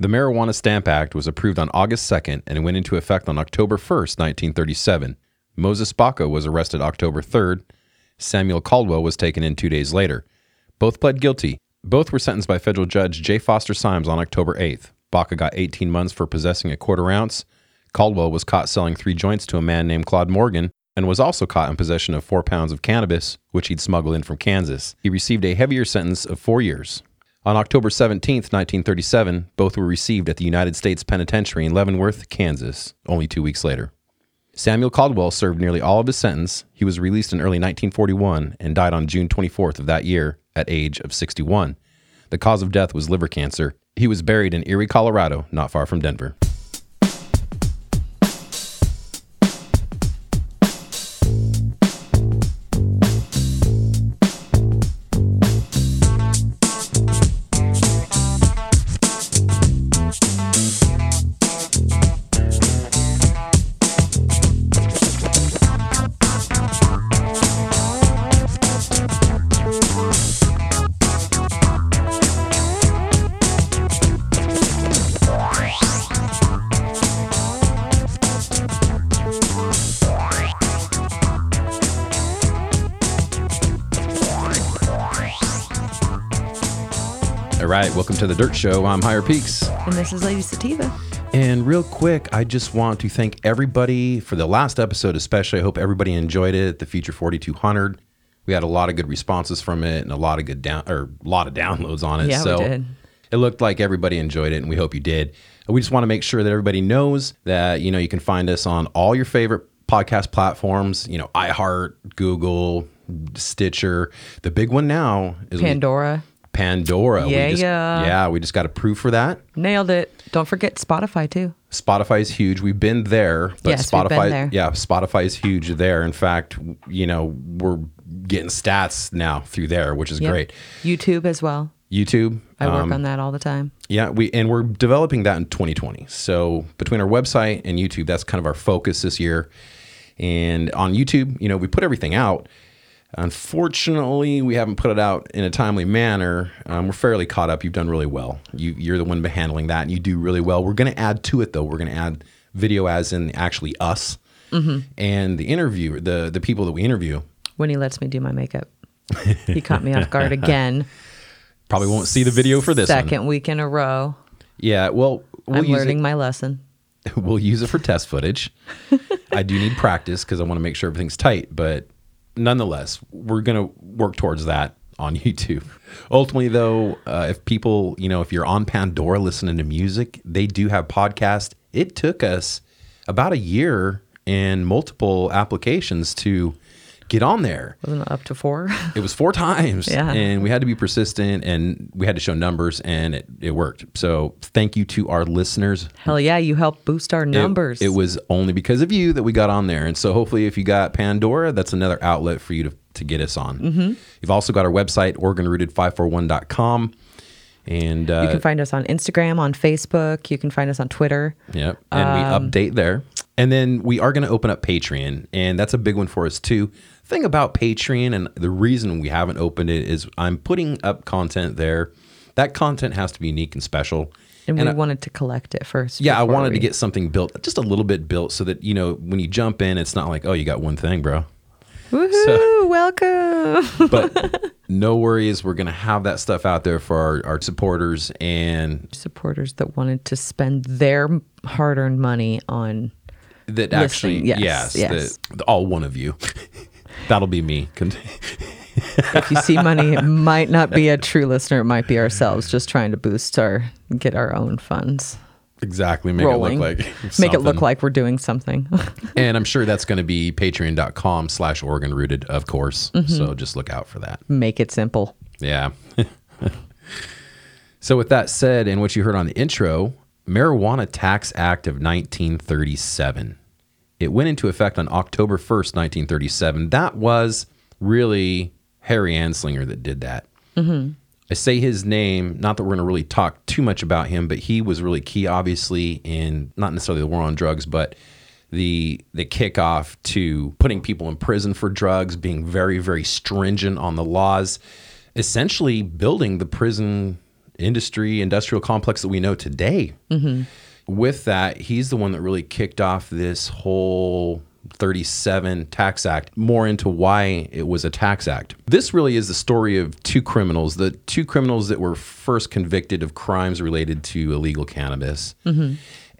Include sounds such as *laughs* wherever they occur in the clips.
The Marijuana Stamp Act was approved on August 2nd and went into effect on October 1st, 1937. Moses Baca was arrested October 3rd. Samuel Caldwell was taken in two days later. Both pled guilty. Both were sentenced by federal judge J. Foster Symes on October 8th. Baca got 18 months for possessing a quarter ounce. Caldwell was caught selling three joints to a man named Claude Morgan and was also caught in possession of four pounds of cannabis, which he'd smuggled in from Kansas. He received a heavier sentence of four years. On October 17, 1937, both were received at the United States Penitentiary in Leavenworth, Kansas, only two weeks later. Samuel Caldwell served nearly all of his sentence. He was released in early 1941 and died on June 24th of that year at age of 61. The cause of death was liver cancer. He was buried in Erie, Colorado, not far from Denver. Right, welcome to the Dirt Show. I'm Higher Peaks. And this is Lady Sativa. And real quick, I just want to thank everybody for the last episode, especially. I hope everybody enjoyed it. The Future 4200. We had a lot of good responses from it and a lot of good down or a lot of downloads on it. Yeah, we so did. it looked like everybody enjoyed it, and we hope you did. We just want to make sure that everybody knows that you know you can find us on all your favorite podcast platforms. You know, iHeart, Google, Stitcher. The big one now is we- Pandora. Pandora. Yeah, we just, yeah. yeah. We just got approved for that. Nailed it. Don't forget Spotify too. Spotify is huge. We've been there, but Yes, Spotify, been there. yeah, Spotify is huge there. In fact, you know, we're getting stats now through there, which is Yep. great. YouTube as well. YouTube, I work um, on that all the time. yeah, we and we're developing that in 2020. So between our website and YouTube, that's kind of our focus this year. And on YouTube, you know, we put everything out. Unfortunately, we haven't put it out in a timely manner. Um, we're fairly caught up. You've done really well. You, you're the one handling that, and you do really well. We're going to add to it, though. We're going to add video, as in actually us, and the interview, the the people that we interview. When he lets me do my makeup. He caught me off guard again. *laughs* Probably won't see the video for this Second one. week in a row. Yeah, well, we'll I'm learning it. my lesson. *laughs* we'll use it for test footage. I do need practice because I want to make sure everything's tight, but nonetheless, we're going to work towards that on *laughs* YouTube. Ultimately, though, uh, if people, you know, if you're on Pandora listening to music, they do have podcasts. It took us about a year and multiple applications to get on there. Wasn't it up to four? *laughs* It was four times. Yeah. And we had to be persistent and we had to show numbers and it, it worked. So thank you to our listeners Hell yeah, you helped boost our numbers. It, was only because of you that we got on there. And so hopefully, if you got Pandora, that's another outlet for you to, to get us on. Mm-hmm. You've also got our website, organrooted541.com. And, uh, you can find us on Instagram, on Facebook. You can find us on Twitter. yep. And Um, we update there. And then we are going to open up Patreon. And that's a big one for us, too. Thing about Patreon, and the reason we haven't opened it is I'm putting up content there. That content has to be unique and special. And, we I- wanted to collect it first. Yeah, I wanted to get something built, just a little bit built, so that you know when you jump in, it's not like, oh, you got one thing, bro. Woohoo! so- welcome. But *laughs* no worries, we're gonna have that stuff out there for our, our supporters, and Supporters that wanted to spend their hard-earned money on that actually, yes, yes, all one of you. *laughs* That'll be me. If you see *laughs* money, it might not be a true listener. It might be ourselves just trying to boost our, get our own funds exactly, make rolling. it look like *laughs* Make it look like we're doing something. And I'm sure that's going to be patreon.com slash organ rooted, of course. Mm-hmm. So just look out for that. Make it simple. Yeah. so, with that said, and what you heard on the intro, Marijuana Tax Act of 1937. It went into effect on October 1st, 1937. That was really Harry Anslinger that did that. Mm-hmm. I say his name, not that we're going to really talk too much about him, but he was really key, obviously, in not necessarily the war on drugs, but the the kickoff to putting people in prison for drugs, being very very stringent on the laws, essentially building the prison industry, industrial complex that we know today. Mm-hmm. With that, he's the one that really kicked off this whole 37 Tax Act, more into why it was a tax act. This really is the story of two criminals, the two criminals that were first convicted of crimes related to illegal cannabis. Mm-hmm.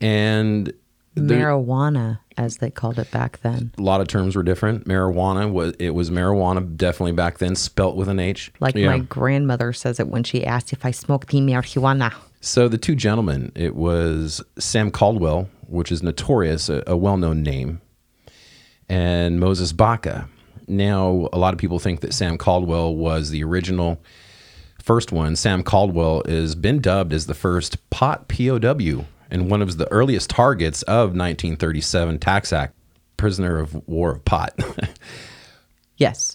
And Marijuana, as they called it back then. a lot of terms were different. Marijuana was it was marijuana definitely back then, spelt with an H. Like Yeah. my grandmother says it when she asked if I smoked the marijuana. So the two gentlemen, it was Sam Caldwell, which is notorious, a, a well-known name, and Moses Baca. Now, a lot of people think that Sam Caldwell was the original first one. Sam Caldwell has been dubbed as the first pot POW and one of the earliest targets of 1937 Tax Act, prisoner of war of pot. *laughs* Yes.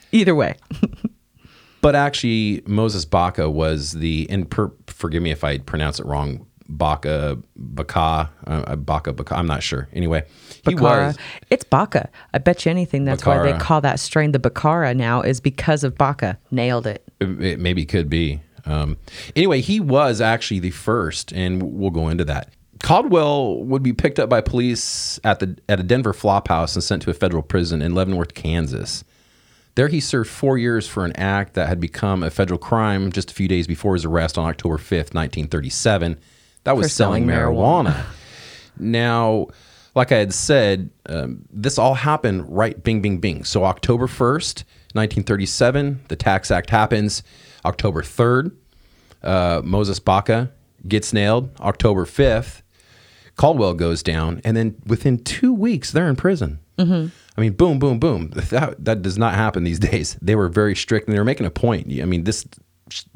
*laughs* Either way. *laughs* But actually, Moses Baca was the, and per, forgive me if I pronounce it wrong, Baca, Baca, uh, Baca, Baca, I'm not sure. Anyway, he Bacara. was. It's Baca. I bet you anything that's why they call that strain the Bacara now is because of Baca. Nailed it. It maybe could be. Um, anyway, he was actually the first, and we'll go into that. Caldwell would be picked up by police at the at a Denver flop house and sent to a federal prison in Leavenworth, Kansas. There, he served four years for an act that had become a federal crime just a few days before his arrest on October 5th, 1937. That was selling selling marijuana. now, like I had said, um, this all happened right bing, bing, bing. So, October 1st, 1937, the Tax Act happens. October 3rd, uh, Moses Baca gets nailed. October 5th, Caldwell goes down, and then within two weeks, they're in prison. Mm-hmm. I mean, boom, boom, boom. That that does not happen these *laughs* days. They were very strict, and they were making a point. I mean, this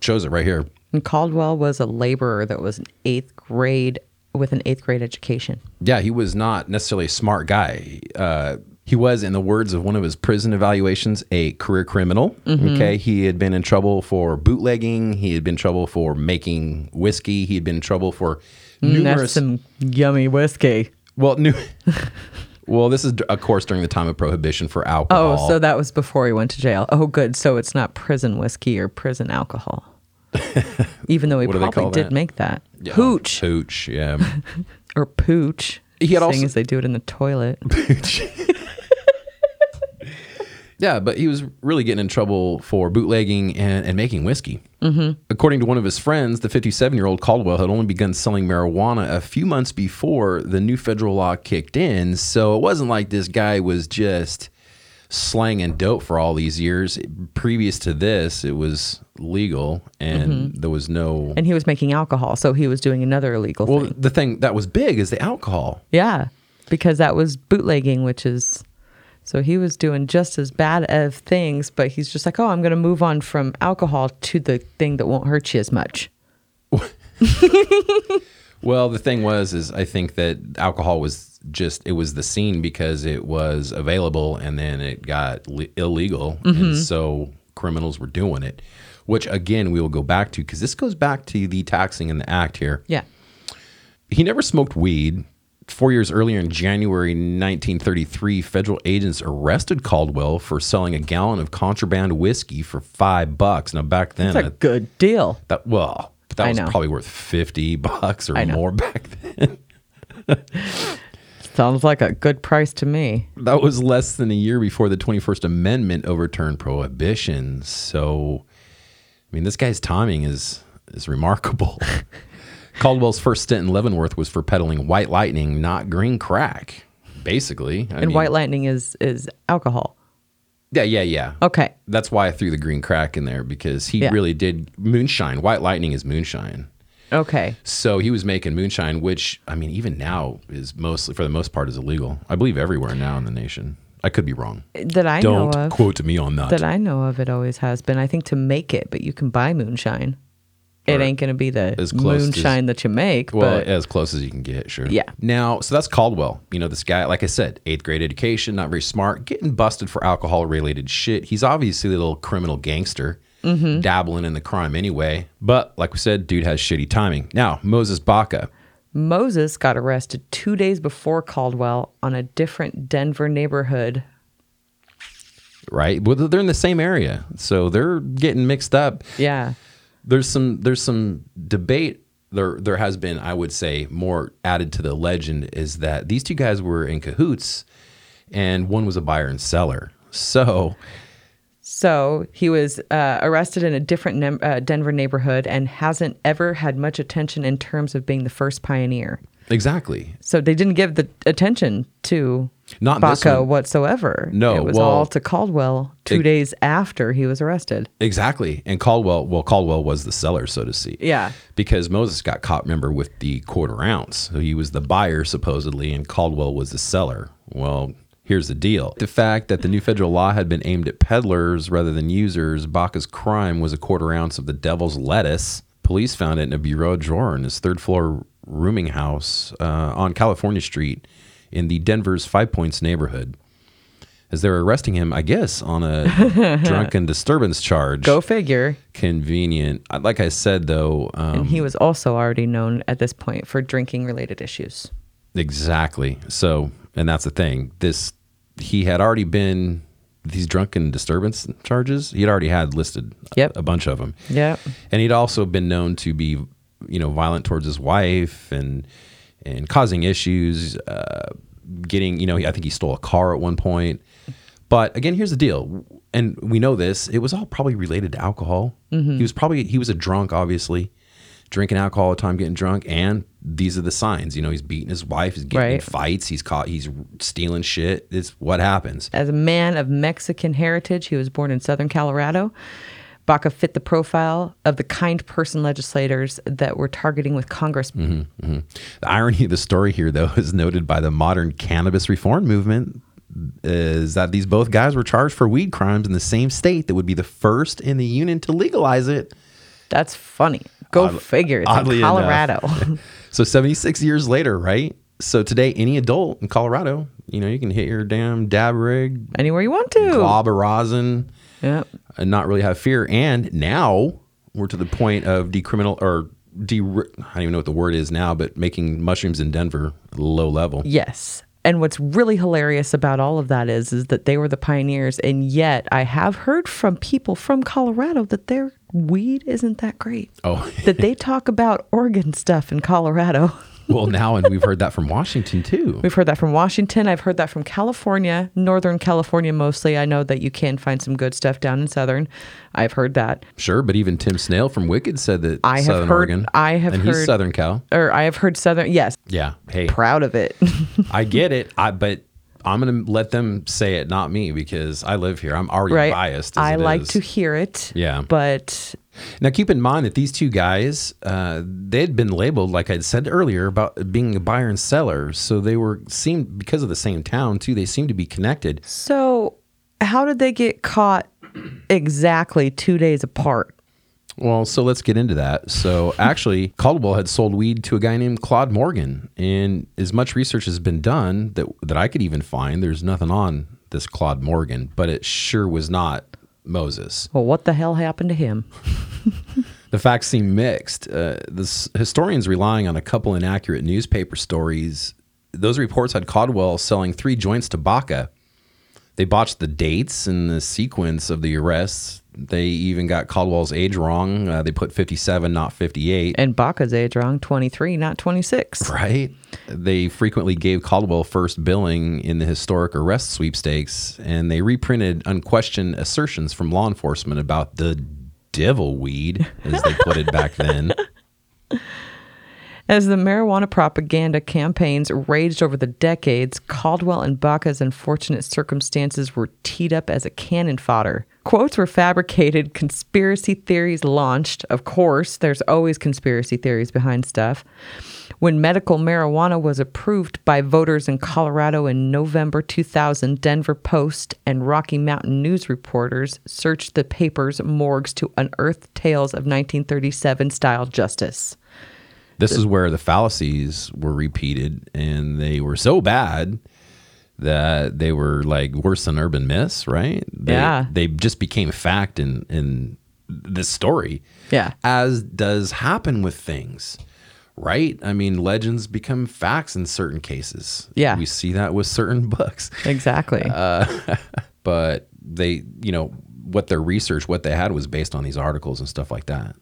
shows it right here. And Caldwell was a laborer that was an eighth grade with an eighth grade education. Yeah, he was not necessarily a smart guy. Uh, he was, in the words of one of his prison evaluations, a career criminal. Okay, he had been in trouble for bootlegging. He had been in trouble for making whiskey. He had been in trouble for Mm, That's numerous. some yummy whiskey. well, new. *laughs* well, this is of course during the time of prohibition for alcohol. Oh, so that was before he went to jail. Oh, good. So it's not prison whiskey or prison alcohol. *laughs* Even though he probably did that? make that. Yeah, Hooch Hooch, yeah. *laughs* or pooch. He had seeing also- as they do it in the toilet. *laughs* Yeah, but he was really getting in trouble for bootlegging and, and making whiskey. Mm-hmm. According to one of his friends, the 57 year old Caldwell had only begun selling marijuana a few months before the new federal law kicked in. So it wasn't like this guy was just slanging dope for all these years. Previous to this, it was legal and there was no. and he was making alcohol, so he was doing another illegal well, thing. the thing that was big is the alcohol. Yeah, because that was bootlegging, which is so he was doing just as bad of things, but he's just like, oh, I'm going to move on from alcohol to the thing that won't hurt you as much. *laughs* Well, the thing was, is I think that alcohol was just it was the scene because it was available, and then it got li- illegal, and mm-hmm. so criminals were doing it. Which again, we will go back to because this goes back to the taxing in the act here. Yeah. He never smoked weed. Four years earlier, in January 1933, federal agents arrested Caldwell for selling a gallon of contraband whiskey for five bucks. Now, back then, It's a good deal. that well, that I was know. probably worth fifty *laughs* bucks or more back then. *laughs* Sounds like a good price to me. That was less than a year before the 21st Amendment overturned prohibition. So, I mean, this guy's timing is is remarkable. *laughs* Caldwell's first stint in Leavenworth was for peddling white lightning, not green crack. Basically, I And mean- white lightning is is alcohol. Yeah, yeah, yeah. Okay. That's why I threw the green crack in there because he Yeah. really did moonshine. White lightning is moonshine. Okay. So he was making moonshine, which I mean, even now is mostly, for the most part, is illegal. I believe everywhere now in the nation. I could be wrong. That I Don't know of. quote me on that. that I know of, it always has been. I think to make it, but you can buy moonshine. It ain't going to be the as close as- moonshine that you make, well, but as close as you can get, sure. Yeah. Now, so that's Caldwell. You know, this guy, like I said, eighth grade education, not very smart, getting busted for alcohol related shit. He's obviously a little criminal gangster, Mm-hmm. dabbling in the crime anyway. But like we said, dude has shitty timing. Now, Moses Baca. Moses got arrested two days before Caldwell on a different Denver neighborhood. right? Well, they're in the same area, so they're getting mixed up. Yeah. There's some there's some debate there there has been I would say more added to the legend is that these two guys were in cahoots and one was a buyer and seller. So So he was uh, arrested in a different nem- uh, Denver neighborhood and hasn't ever had much attention in terms of being the first pioneer. Exactly. So they didn't give the attention to Not Baca whatsoever. No, it was well- all to Caldwell two It- days after he was arrested. Exactly. And Caldwell, well, Caldwell was the seller, so to speak. Yeah. Because Moses got caught, remember, with the quarter ounce. So he was the buyer, supposedly, and Caldwell was the seller. Well, here's the deal the fact that the new federal law had been aimed at peddlers rather than users, Baca's crime was a quarter ounce of the devil's lettuce. Police found it in a bureau drawer in his third floor rooming house uh, on California Street in the Denver's Five Points neighborhood. As they're arresting him, I guess, on a *laughs* drunken disturbance charge Go figure. convenient. Like I said, though, um, And he was also already known at this point for drinking related issues. exactly. So, and that's the thing. This he had already been these drunken disturbance charges. He'd already had listed Yep. a bunch of them, Yep. and he'd also been known to be, you know, violent towards his wife and and causing issues. Uh, getting, you know, I think he stole a car at one point. But again, here's the deal, and we know this. It was all probably related to alcohol. He was probably he was a drunk, obviously, drinking alcohol all the time, getting drunk, and these are the signs. You know, he's beating his wife, he's getting in Right. fights, he's caught, he's stealing shit. It's what happens. As a man of Mexican heritage, he was born in southern Colorado. Baca fit the profile of the kind person legislators that we're targeting with Congress. Mm-hmm, mm-hmm. The irony of the story here, though, is noted by the modern cannabis reform movement. Is that these both guys were charged for weed crimes in the same state that would be the first in the union to legalize it. That's funny. Go figure. It's oddly in. Colorado. *laughs* *laughs* So 76 years later, right? So today, any adult in Colorado, you know, you can hit your damn dab rig, Anywhere you want to. glob a rosin, Yep. and not really have fear. And now we're to the point of decriminal or de I don't even know what the word is now, but making mushrooms in Denver low level. Yes. And what's really hilarious about all of that is is that they were the pioneers and yet I have heard from people from Colorado that their weed isn't that great. Oh, that they talk about Oregon stuff in Colorado. *laughs* well, now, and we've heard that from Washington too. We've heard that from Washington. I've heard that from California, Northern California mostly. I know that you can find some good stuff down in Southern. I've heard that. Sure, but even Tim Snail from Wicked said that I have Southern heard- Oregon. I have and he's Southern Cal. Or I have heard Southern. Yes, Yeah. Hey, proud of it. *laughs* I get it. I but I'm gonna let them say it, not me, because I live here. I'm already right. biased. As I like is. to hear it. Yeah. But Now, keep in mind that these two guys, uh, they had been labeled, like I said earlier, about being a buyer and seller. So they were seemed because of the same town too. They seemed to be connected. so how did they get caught exactly two days apart? Well, so let's get into that. So actually, Caldwell had sold weed to a guy named Claude Morgan, and as much research has been done that that I could even find, there's nothing on this Claude Morgan, but it sure was not Moses. Well, what the hell happened to him? *laughs* The facts seem mixed. Uh, the s- historians relying on a couple inaccurate newspaper stories. Those reports had Caldwell selling three joints to Baca. They botched the dates and the sequence of the arrests. They even got Caldwell's age wrong. Uh, they put 57, not 58. And Baca's age wrong, 23, not 26. Right. They frequently gave Caldwell first billing in the historic arrest sweepstakes, and they reprinted unquestioned assertions from law enforcement about the devil weed, as they put it back then. *laughs* As the marijuana propaganda campaigns raged over the decades, Caldwell and Baca's unfortunate circumstances were teed up as a cannon fodder. Quotes were fabricated, conspiracy theories launched. Of course, there's always conspiracy theories behind stuff. When medical marijuana was approved by voters in Colorado in November 2000, Denver Post and Rocky Mountain News reporters searched the paper's morgues to unearth tales of 1937 style justice. This is where the fallacies were repeated, and they were so bad that they were like worse than urban myths, right? They, Yeah. They just became fact in in this story. Yeah. As does happen with things, right? I mean, legends become facts in certain cases. Yeah. We see that with certain *laughs* books. Exactly. Uh, *laughs* but they, you know, what their research, what they had was based on these articles and stuff like that.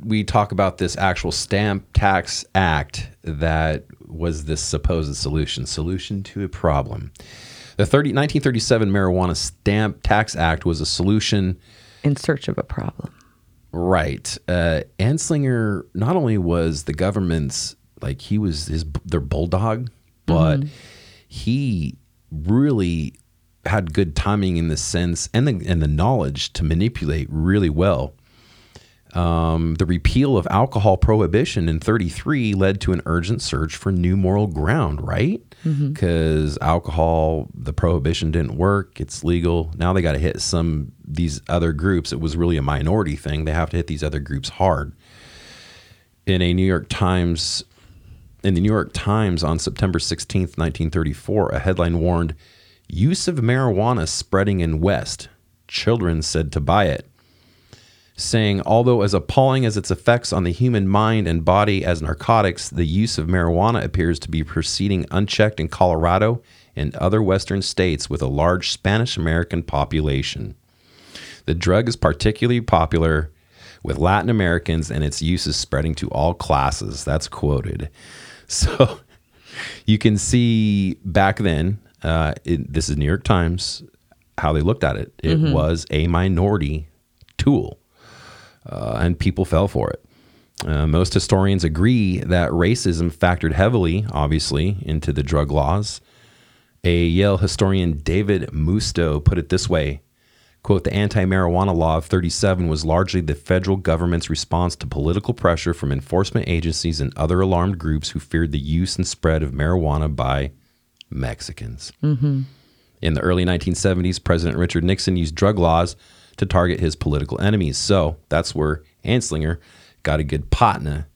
We talk about this actual stamp tax act that was this supposed solution, solution to a problem. The 30, 1937 Marijuana Stamp Tax Act was a solution In search of a problem. Right. Uh, Anslinger not only was the government's like he was his their bulldog, but he really had good timing in the sense and the and the knowledge to manipulate really well. Um, the repeal of alcohol prohibition in 33 led to an urgent search for new moral ground, right? Because alcohol, the prohibition didn't work. It's legal. Now they got to hit some these other groups. It was really a minority thing. They have to hit these other groups hard. In a New York Times, in the New York Times on September 16th, 1934, a headline warned, "Use of marijuana spreading in West. Children said to buy it." Saying, although as appalling as its effects on the human mind and body as narcotics, the use of marijuana appears to be proceeding unchecked in Colorado and other western states with a large Spanish American population. The drug is particularly popular with Latin Americans and its use is spreading to all classes. That's quoted. *laughs* So you can see back then, uh, it, this is New York Times, how they looked at it. It was a minority tool uh, and people fell for it. Uh, most historians agree that racism factored heavily, obviously, into the drug laws. A Yale historian, David Musto, put it this way quote, the anti-marijuana law of 37 was largely the federal government's response to political pressure from enforcement agencies and other alarmed groups who feared the use and spread of marijuana by Mexicans. In the early 1970s, President Richard Nixon used drug laws to target his political enemies. So that's where Anslinger got a good partner,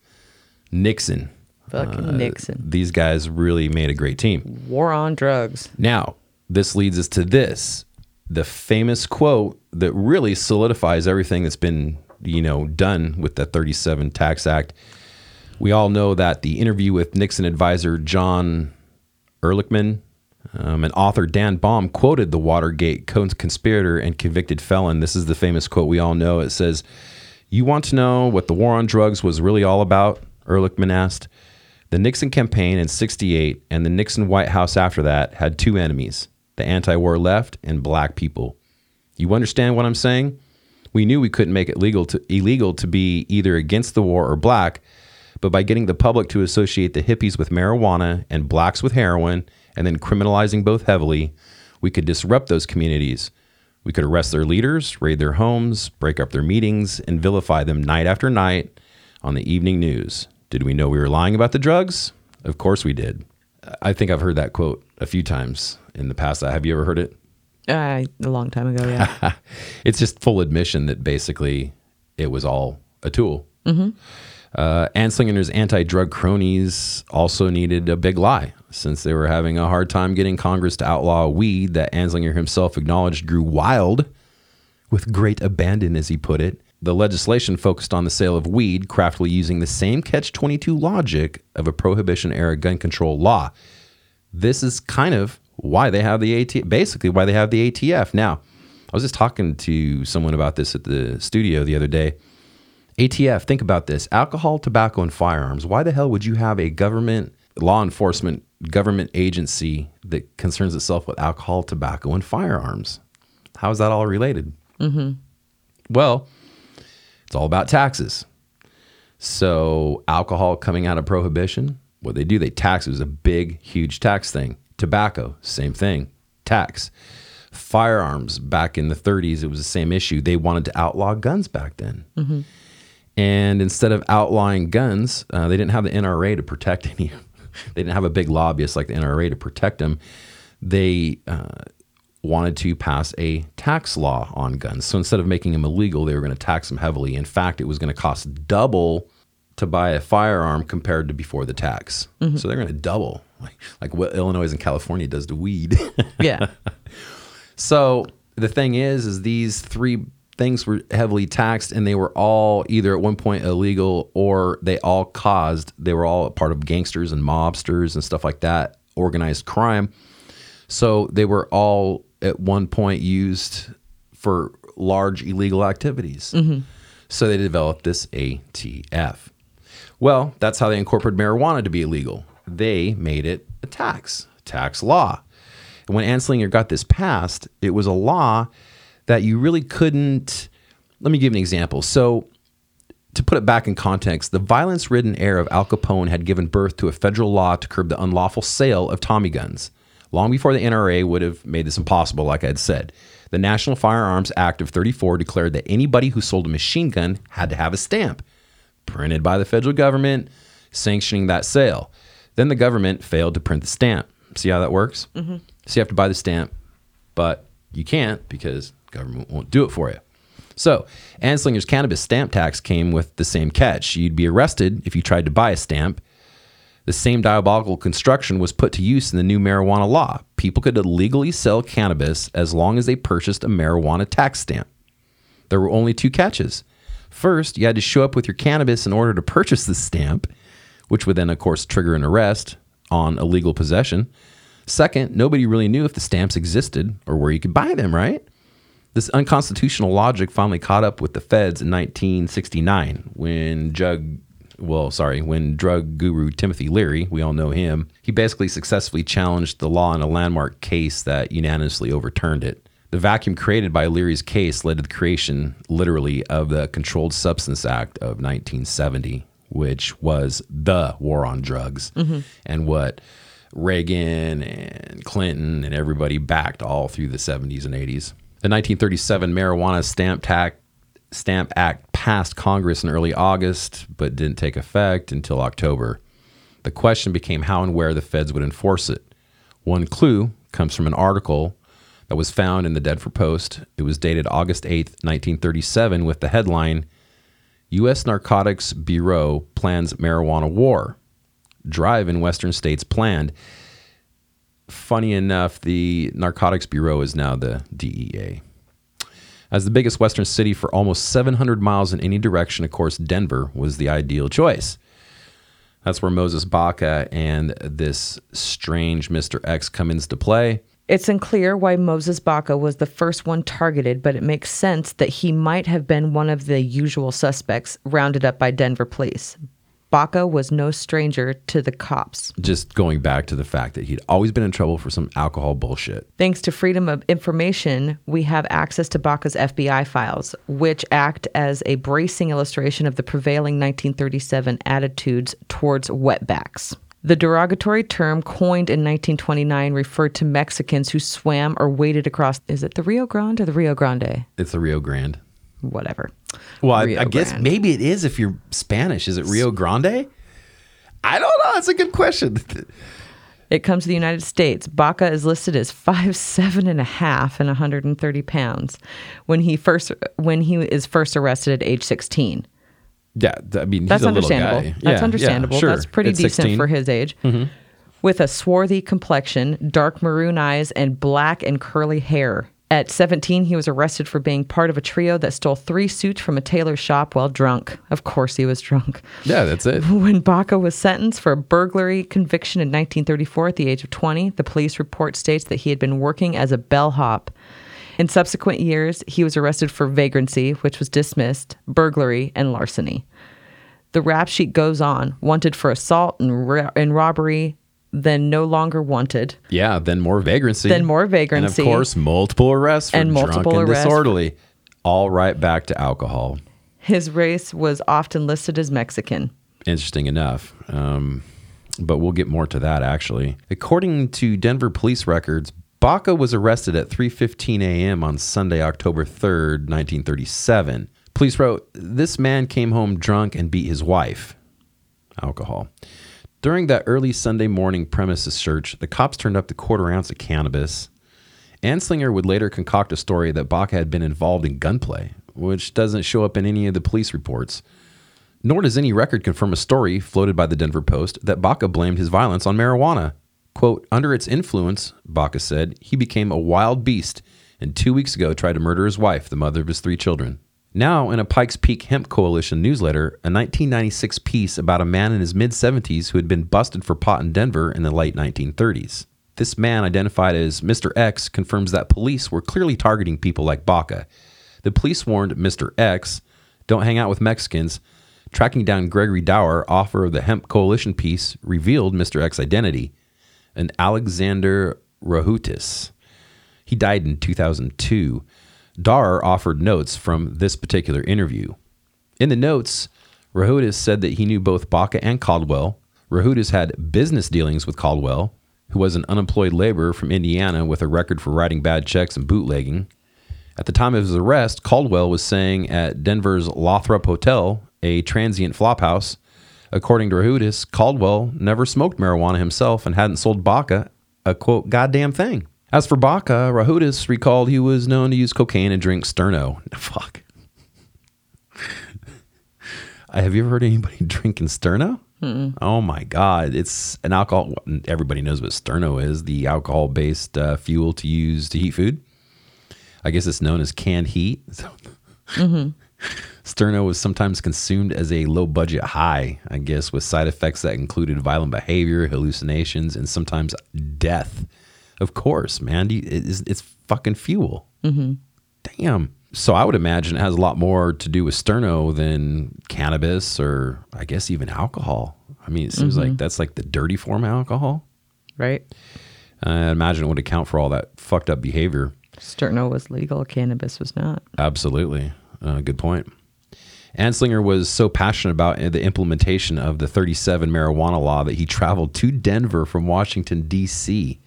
Nixon. Fucking uh, Nixon. These guys really made a great team. War on drugs. Now, this leads us to this the famous quote that really solidifies everything that's been, you know, done with the 37 Tax Act. We all know that the interview with Nixon advisor John Ehrlichman um, and author Dan Baum quoted the Watergate cons- conspirator and convicted felon. This is the famous quote we all know. It says, You want to know what the war on drugs was really all about? Ehrlichman asked. The Nixon campaign in 68 and the Nixon White House after that had two enemies the anti war left and black people. You understand what I'm saying? We knew we couldn't make it legal to, illegal to be either against the war or black, but by getting the public to associate the hippies with marijuana and blacks with heroin and then criminalizing both heavily, we could disrupt those communities. We could arrest their leaders, raid their homes, break up their meetings, and vilify them night after night on the evening news. Did we know we were lying about the drugs? Of course we did. I think I've heard that quote a few times in the past. Have you ever heard it? Uh, a long time ago, yeah. *laughs* it's just full admission that basically it was all a tool. Uh, Anslinger's anti-drug cronies also needed a big lie, since they were having a hard time getting Congress to outlaw a weed that Anslinger himself acknowledged grew wild with great abandon, as he put it. The legislation focused on the sale of weed, craftily using the same catch 22 logic of a prohibition era gun control law. This is kind of why they have the ATF, basically, why they have the ATF. Now, I was just talking to someone about this at the studio the other day. ATF, think about this alcohol, tobacco, and firearms. Why the hell would you have a government, law enforcement, government agency that concerns itself with alcohol, tobacco, and firearms? How is that all related? Mm-hmm. Well, it's all about taxes. So, alcohol coming out of prohibition, what they do, they tax. It was a big, huge tax thing. Tobacco, same thing, tax. Firearms, back in the 30s, it was the same issue. They wanted to outlaw guns back then. And instead of outlawing guns, uh, they didn't have the NRA to protect *laughs* any. They didn't have a big lobbyist like the NRA to protect them. They uh, wanted to pass a tax law on guns. So instead of making them illegal, they were going to tax them heavily. In fact, it was going to cost double to buy a firearm compared to before the tax. So they're going to double, like, like what Illinois and California does to weed. *laughs* yeah. So the thing is, is these three things were heavily taxed, and they were all either at one point illegal or they all caused. They were all part of gangsters and mobsters and stuff like that, organized crime. So they were all at one point used for large illegal activities. Mm-hmm. So they developed this ATF. Well, that's how they incorporated marijuana to be illegal. They made it a tax, tax law. And when Anslinger got this passed, it was a law that you really couldn't. Let me give an example. So, to put it back in context, the violence ridden heir of Al Capone had given birth to a federal law to curb the unlawful sale of Tommy guns. Long before the NRA would have made this impossible, like I had said, the National Firearms Act of 34 declared that anybody who sold a machine gun had to have a stamp printed by the federal government sanctioning that sale. Then the government failed to print the stamp. See how that works? Mm-hmm. So you have to buy the stamp, but you can't because government won't do it for you. So, Anslinger's cannabis stamp tax came with the same catch. You'd be arrested if you tried to buy a stamp. The same diabolical construction was put to use in the new marijuana law. People could illegally sell cannabis as long as they purchased a marijuana tax stamp. There were only two catches. First, you had to show up with your cannabis in order to purchase the stamp, which would then, of course, trigger an arrest on illegal possession. Second, nobody really knew if the stamps existed or where you could buy them, right? This unconstitutional logic finally caught up with the feds in 1969 when Jug well, sorry, when drug guru Timothy Leary, we all know him, he basically successfully challenged the law in a landmark case that unanimously overturned it. The vacuum created by Leary's case led to the creation, literally, of the Controlled Substance Act of 1970, which was the war on drugs mm-hmm. and what Reagan and Clinton and everybody backed all through the 70s and 80s. The 1937 Marijuana Stamp, Stamp Act passed Congress in early August, but didn't take effect until October. The question became how and where the feds would enforce it. One clue comes from an article that was found in the Denver Post. It was dated August 8, 1937, with the headline U.S. Narcotics Bureau Plans Marijuana War. Drive in Western states planned. Funny enough, the Narcotics Bureau is now the DEA. As the biggest Western city for almost 700 miles in any direction, of course, Denver was the ideal choice. That's where Moses Baca and this strange Mr. X come into play. It's unclear why Moses Baca was the first one targeted, but it makes sense that he might have been one of the usual suspects rounded up by Denver police. Baca was no stranger to the cops. Just going back to the fact that he'd always been in trouble for some alcohol bullshit. Thanks to freedom of information, we have access to Baca's FBI files, which act as a bracing illustration of the prevailing 1937 attitudes towards wetbacks. The derogatory term coined in 1929 referred to Mexicans who swam or waded across, is it the Rio Grande or the Rio Grande? It's the Rio Grande whatever. Well, I, I, guess maybe it is if you're Spanish. Is it Rio Grande? I don't know. That's a good question. *laughs* It comes to the United States. Baca is listed as five seven and a half and 130 pounds when he first when he is first arrested at age 16. Yeah, I mean that's understandable. That's understandable. Yeah, sure. That's pretty decent 16. for his age. Mm-hmm. With a swarthy complexion, dark maroon eyes, and black and curly hair. At 17, he was arrested for being part of a trio that stole three suits from a tailor's shop while drunk. Of course, he was drunk. Yeah, that's it. *laughs* When Baca was sentenced for a burglary conviction in 1934 at the age of 20, the police report states that he had been working as a bellhop. In subsequent years, he was arrested for vagrancy, which was dismissed, burglary, and larceny. The rap sheet goes on wanted for assault and, and robbery, then no longer wanted. Yeah, then more vagrancy. Then more vagrancy. And of course, multiple arrests for and multiple drunk and disorderly. All right back to alcohol. His race was often listed as Mexican. Interesting enough. Um, but we'll get more to that actually. According to Denver police records, Baca was arrested at 3:15 a.m. on Sunday, October 3rd, 1937. Police wrote, "This man came home drunk and beat his wife." Alcohol. During that early Sunday morning premises search, the cops turned up the quarter ounce of cannabis. Anslinger would later concoct a story that Baca had been involved in gunplay, which doesn't show up in any of the police reports. Nor does any record confirm a story floated by the Denver Post that Baca blamed his violence on marijuana. Quote, under its influence, Baca said, he became a wild beast and two weeks ago tried to murder his wife, the mother of his three children. Now, in a Pikes Peak Hemp Coalition newsletter, a 1996 piece about a man in his mid 70s who had been busted for pot in Denver in the late 1930s. This man, identified as Mr. X, confirms that police were clearly targeting people like Baca. The police warned Mr. X Don't hang out with Mexicans. Tracking down Gregory Dower, author of the Hemp Coalition piece, revealed Mr. X's identity an Alexander Rahutis. He died in 2002. Dower offered notes from this particular interview. In the notes, Rahutis said that he knew both Baca and Caldwell. Rahutis had business dealings with Caldwell, who was an unemployed laborer from Indiana with a record for writing bad checks and bootlegging. At the time of his arrest, Caldwell was staying at Denver's Lothrop Hotel, a transient flophouse. According to Rahutis, Caldwell never smoked marijuana himself and hadn't sold Baca a quote goddamn thing. As for Baca, Rahutis recalled he was known to use cocaine and drink Sterno. *laughs* Fuck. *laughs* Have you ever heard anybody *laughs* drinking Sterno? Oh my God. It's an alcohol. Everybody knows what Sterno is the alcohol based uh, fuel to use to heat food. I guess it's known as canned heat. Sterno was sometimes consumed as a low budget high, I guess, with side effects that included violent behavior, hallucinations, and sometimes death. Of course, man. It's, it's fucking fuel. Damn. So I would imagine it has a lot more to do with sterno than cannabis or I guess even alcohol. I mean, it seems like that's like the dirty form of alcohol. Right? I imagine it would account for all that fucked up behavior. Sterno was legal, cannabis was not. Absolutely. Uh, good point. Anslinger was so passionate about the implementation of the 37 marijuana law that he traveled to Denver from Washington, D.C.,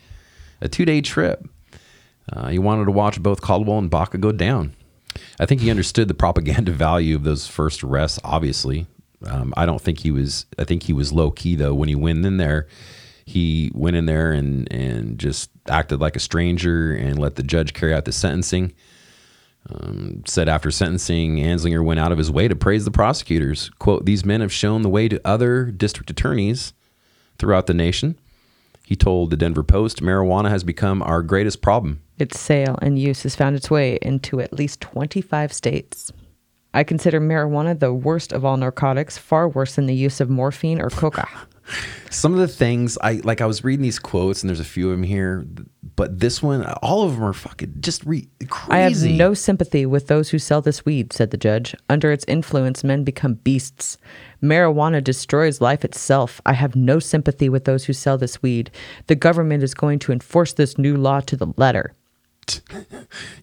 a two day trip. Uh, he wanted to watch both Caldwell and Baca go down. I think he understood the propaganda *laughs* value of those first arrests, obviously. Um, I don't think he was, I think he was low key though. When he went in there, he went in there and, and just acted like a stranger and let the judge carry out the sentencing said after sentencing, Anslinger went out of his way to praise the prosecutors. Quote, These men have shown the way to other district attorneys throughout the nation. He told the Denver Post, marijuana has become our greatest problem. Its sale and use has found its way into at least 25 states. I consider marijuana the worst of all narcotics, far worse than the use of morphine or coca. *laughs* Some of the things I like, I was reading these quotes, and there's a few of them here, but this one, all of them are fucking just re- crazy. I have no sympathy with those who sell this weed, said the judge. Under its influence, men become beasts. Marijuana destroys life itself. I have no sympathy with those who sell this weed. The government is going to enforce this new law to the letter. *laughs*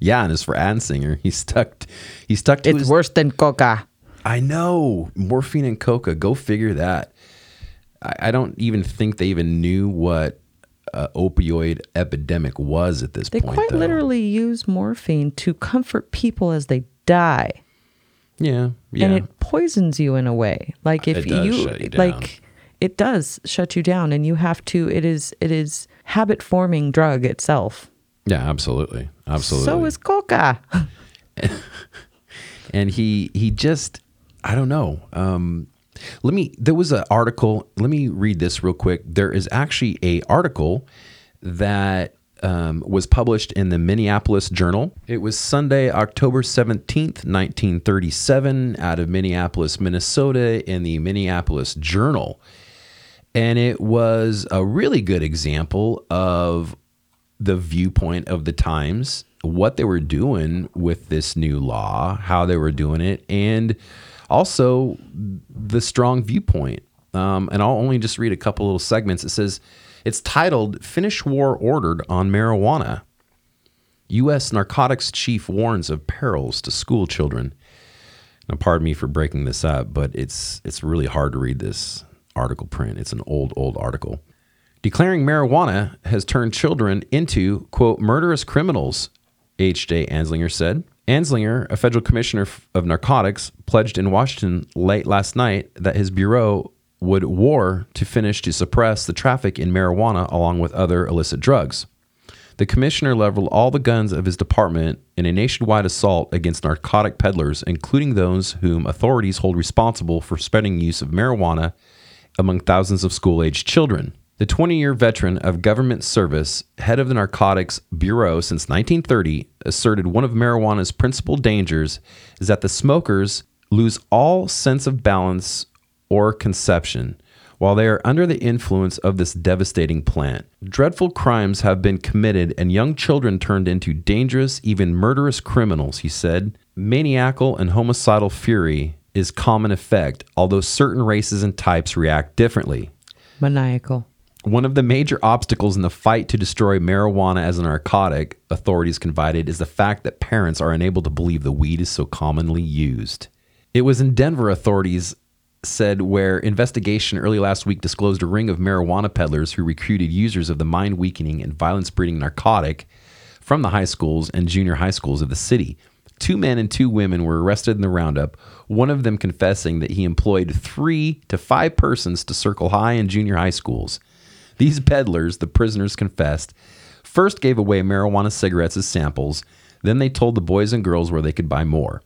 Yeah, and as for Anslinger, he stuck. He stuck to It's his. worse than coca. I know morphine and coca. Go figure that. I, I don't even think they even knew what uh, opioid epidemic was at this They point. They quite though. literally use morphine to comfort people as they die. Yeah, yeah. and it poisons you in a way like if It does you, shut you down. like it does shut you down and you have to it is it is habit forming drug itself yeah, absolutely, absolutely. so is coca *laughs* and he he just I don't know. Um, let me. There was an article. Let me read this real quick. There is actually a article that um, was published in the Minneapolis Journal. It was Sunday, October seventeenth, nineteen thirty-seven, out of Minneapolis, Minnesota, in the Minneapolis Journal, and it was a really good example of the viewpoint of the times, what they were doing with this new law, how they were doing it, and also the strong viewpoint. Um, and I'll only just read a couple little segments. It says it's titled Finish War Ordered on Marijuana. U.S. narcotics chief warns of perils to school children. Now, pardon me for breaking this up, but it's it's really hard to read this article print. It's an old, old article. Declaring marijuana has turned children into, quote, murderous criminals, H.J. Anslinger said. Anslinger, a federal commissioner of narcotics, pledged in Washington late last night that his bureau would war to finish to suppress the traffic in marijuana along with other illicit drugs. The commissioner leveled all the guns of his department in a nationwide assault against narcotic peddlers, including those whom authorities hold responsible for spreading use of marijuana among thousands of school aged children. The 20 year veteran of government service, head of the Narcotics Bureau since 1930, asserted one of marijuana's principal dangers is that the smokers lose all sense of balance or conception while they are under the influence of this devastating plant. Dreadful crimes have been committed and young children turned into dangerous, even murderous criminals, he said. Maniacal and homicidal fury is common effect, although certain races and types react differently. Maniacal. One of the major obstacles in the fight to destroy marijuana as a narcotic, authorities confided, is the fact that parents are unable to believe the weed is so commonly used. It was in Denver, authorities said, where investigation early last week disclosed a ring of marijuana peddlers who recruited users of the mind weakening and violence breeding narcotic from the high schools and junior high schools of the city. Two men and two women were arrested in the roundup, one of them confessing that he employed three to five persons to circle high and junior high schools. These peddlers, the prisoners confessed, first gave away marijuana cigarettes as samples, then they told the boys and girls where they could buy more.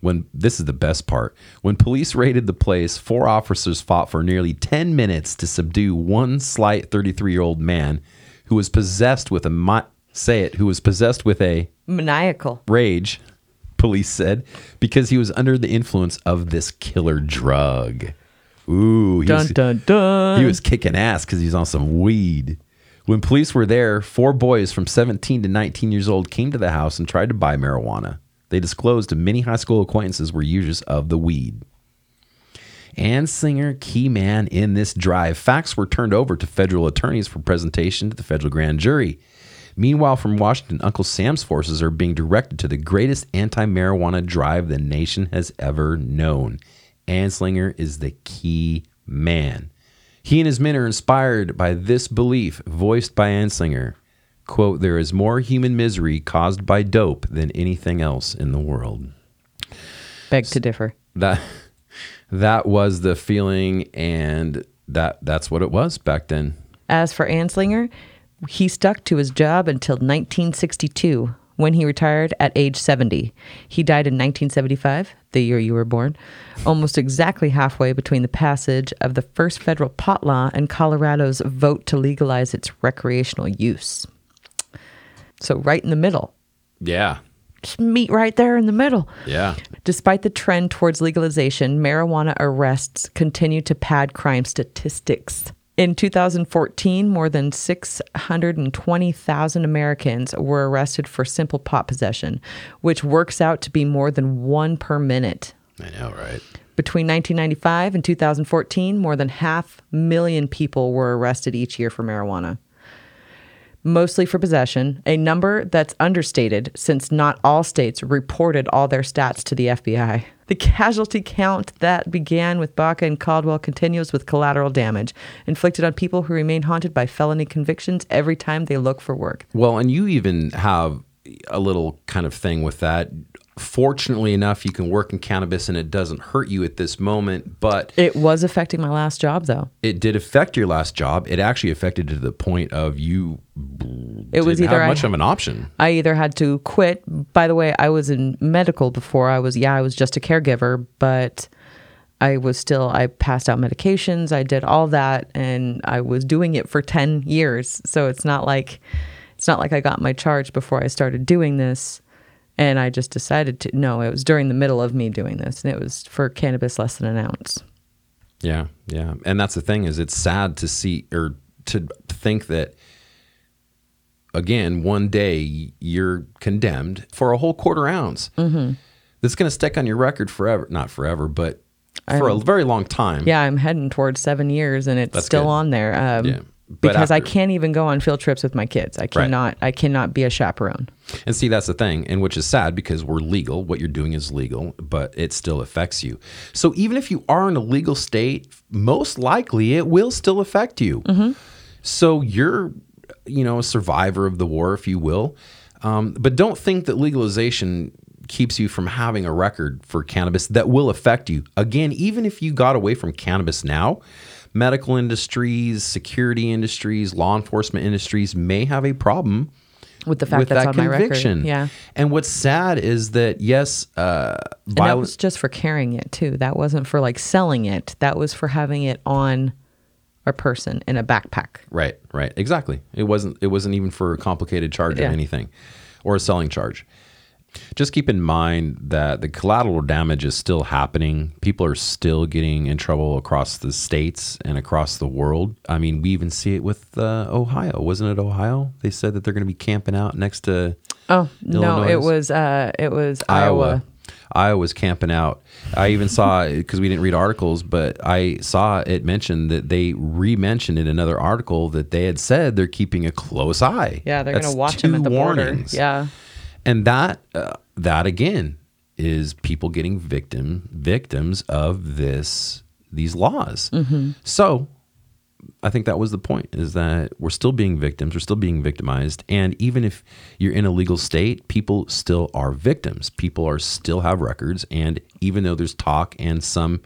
When this is the best part, when police raided the place, four officers fought for nearly 10 minutes to subdue one slight 33-year-old man who was possessed with a say it, who was possessed with a Maniacal. rage, police said, because he was under the influence of this killer drug. Ooh, he Dun was, dun dun. he was kicking ass because he's on some weed. When police were there, four boys from 17 to 19 years old came to the house and tried to buy marijuana. They disclosed to many high school acquaintances were users of the weed. Anslinger, key man in this drive. Facts were turned over to federal attorneys for presentation to the federal grand jury. Meanwhile, from Washington, Uncle Sam's forces are being directed to the greatest anti marijuana drive the nation has ever known. Anslinger is the key man. He and his men are inspired by this belief, voiced by Anslinger. Quote, there is more human misery caused by dope than anything else in the world. Beg to differ. That that was the feeling and that that's what it was back then. As for Anslinger, he stuck to his job until 1962 when he retired at age 70. He died in 1975, the year you were born, almost exactly halfway between the passage of the first federal pot law and Colorado's vote to legalize its recreational use. So, right in the middle. Yeah. Just meet right there in the middle. Yeah. Despite the trend towards legalization, marijuana arrests continue to pad crime statistics. In 2014, more than 620,000 Americans were arrested for simple pot possession, which works out to be more than one per minute. I know, right? Between 1995 and 2014, more than half million people were arrested each year for marijuana. Mostly for possession, a number that's understated since not all states reported all their stats to the FBI. The casualty count that began with Baca and Caldwell continues with collateral damage inflicted on people who remain haunted by felony convictions every time they look for work. Well, and you even have a little kind of thing with that. Fortunately enough, you can work in cannabis and it doesn't hurt you at this moment, but It was affecting my last job, though. it did affect your last job. It actually affected to the point of you It was either have I- much of an option. I either had to quit. By the way, I was in medical before. I was, yeah, I was just a caregiver, but I was still, I passed out medications. I did all that and I was doing it for 10 years. So it's not like, it's not like I got my charge before I started doing this. And I just decided to, no, it was during the middle of me doing this. And it was for cannabis less than an ounce. Yeah, yeah. And that's the thing is it's sad to see or to think that again, one day you're condemned for a whole quarter ounce. Mm-hmm. That's going to stick on your record forever. Not forever, but for a very long time. Yeah, I'm heading towards seven years and it's That's still good. on there. Um, Yeah. Because I can't even go on field trips with my kids. I cannot. I cannot be a chaperone. And see, that's the thing, and which is sad because we're legal. What you're doing is legal, but it still affects you. So even if you are in a legal state, most likely it will still affect you. So you're, you know, a survivor of the war, if you will. Um, but don't think that legalization keeps you from having a record for cannabis that will affect you. Again, even if you got away from cannabis now, medical industries, security industries, law enforcement industries may have a problem With the fact with that's that on my conviction. record. Yeah. And what's sad is that yes, uh, And that was just for carrying it too. That wasn't for like selling it. That was for having it on a person in a backpack. right, right, exactly. It wasn't. It wasn't even for a complicated charge Yeah. of anything, or a selling charge. Just keep in mind that the collateral damage is still happening. People are still getting in trouble across the states and across the world. I mean, we even see it with uh, Ohio. Wasn't it Ohio? They said that they're going to be camping out next to Oh no, Illinois it is- was uh it was Iowa. Iowa. I was camping out. I even saw *laughs* because we didn't read articles, but I saw it mentioned that they re-mentioned in another article that they had said they're keeping a close eye. Yeah, they're going to watch him at the warnings. border. Yeah. And that uh, that again is people getting victim victims of this these laws. So I think that was the point is that we're still being victims, we're still being victimized. And even if you're in a legal state, people still are victims. People are still have records. And even though there's talk and some,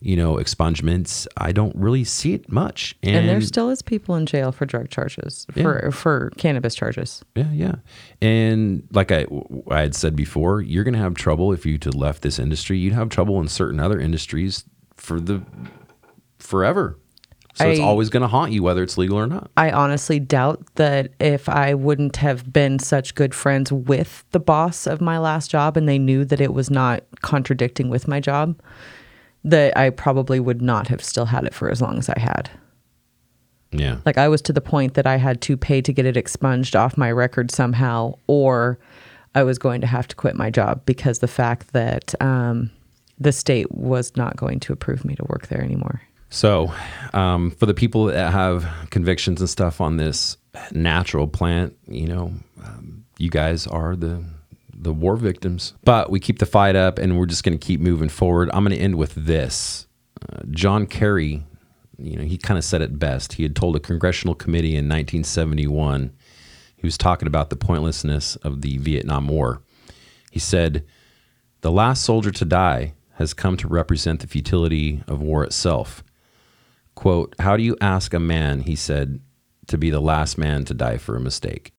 you know, expungements, I don't really see it much. And, And, there still is people in jail for drug charges, for for cannabis charges. yeah, yeah. And like I, I had said before, you're going to have trouble if you to left this industry. You'd have trouble in certain other industries for the forever. So it's always going to haunt you, whether it's legal or not. I honestly doubt that if I wouldn't have been such good friends with the boss of my last job and they knew that it was not contradicting with my job, that I probably would not have still had it for as long as I had. Yeah. Like I was to the point that I had to pay to get it expunged off my record somehow, or I was going to have to quit my job because the fact that um, the state was not going to approve me to work there anymore. So, um, for the people that have convictions and stuff on this natural plant, you know, um, you guys are the the war victims. But we keep the fight up, and we're just going to keep moving forward. I'm going to end with this. Uh, John Kerry, you know, he kind of said it best. He had told a congressional committee in 1971. He was talking about the pointlessness of the Vietnam War. He said, "The last soldier to die has come to represent the futility of war itself." quote how do you ask a man he said to be the last man to die for a mistake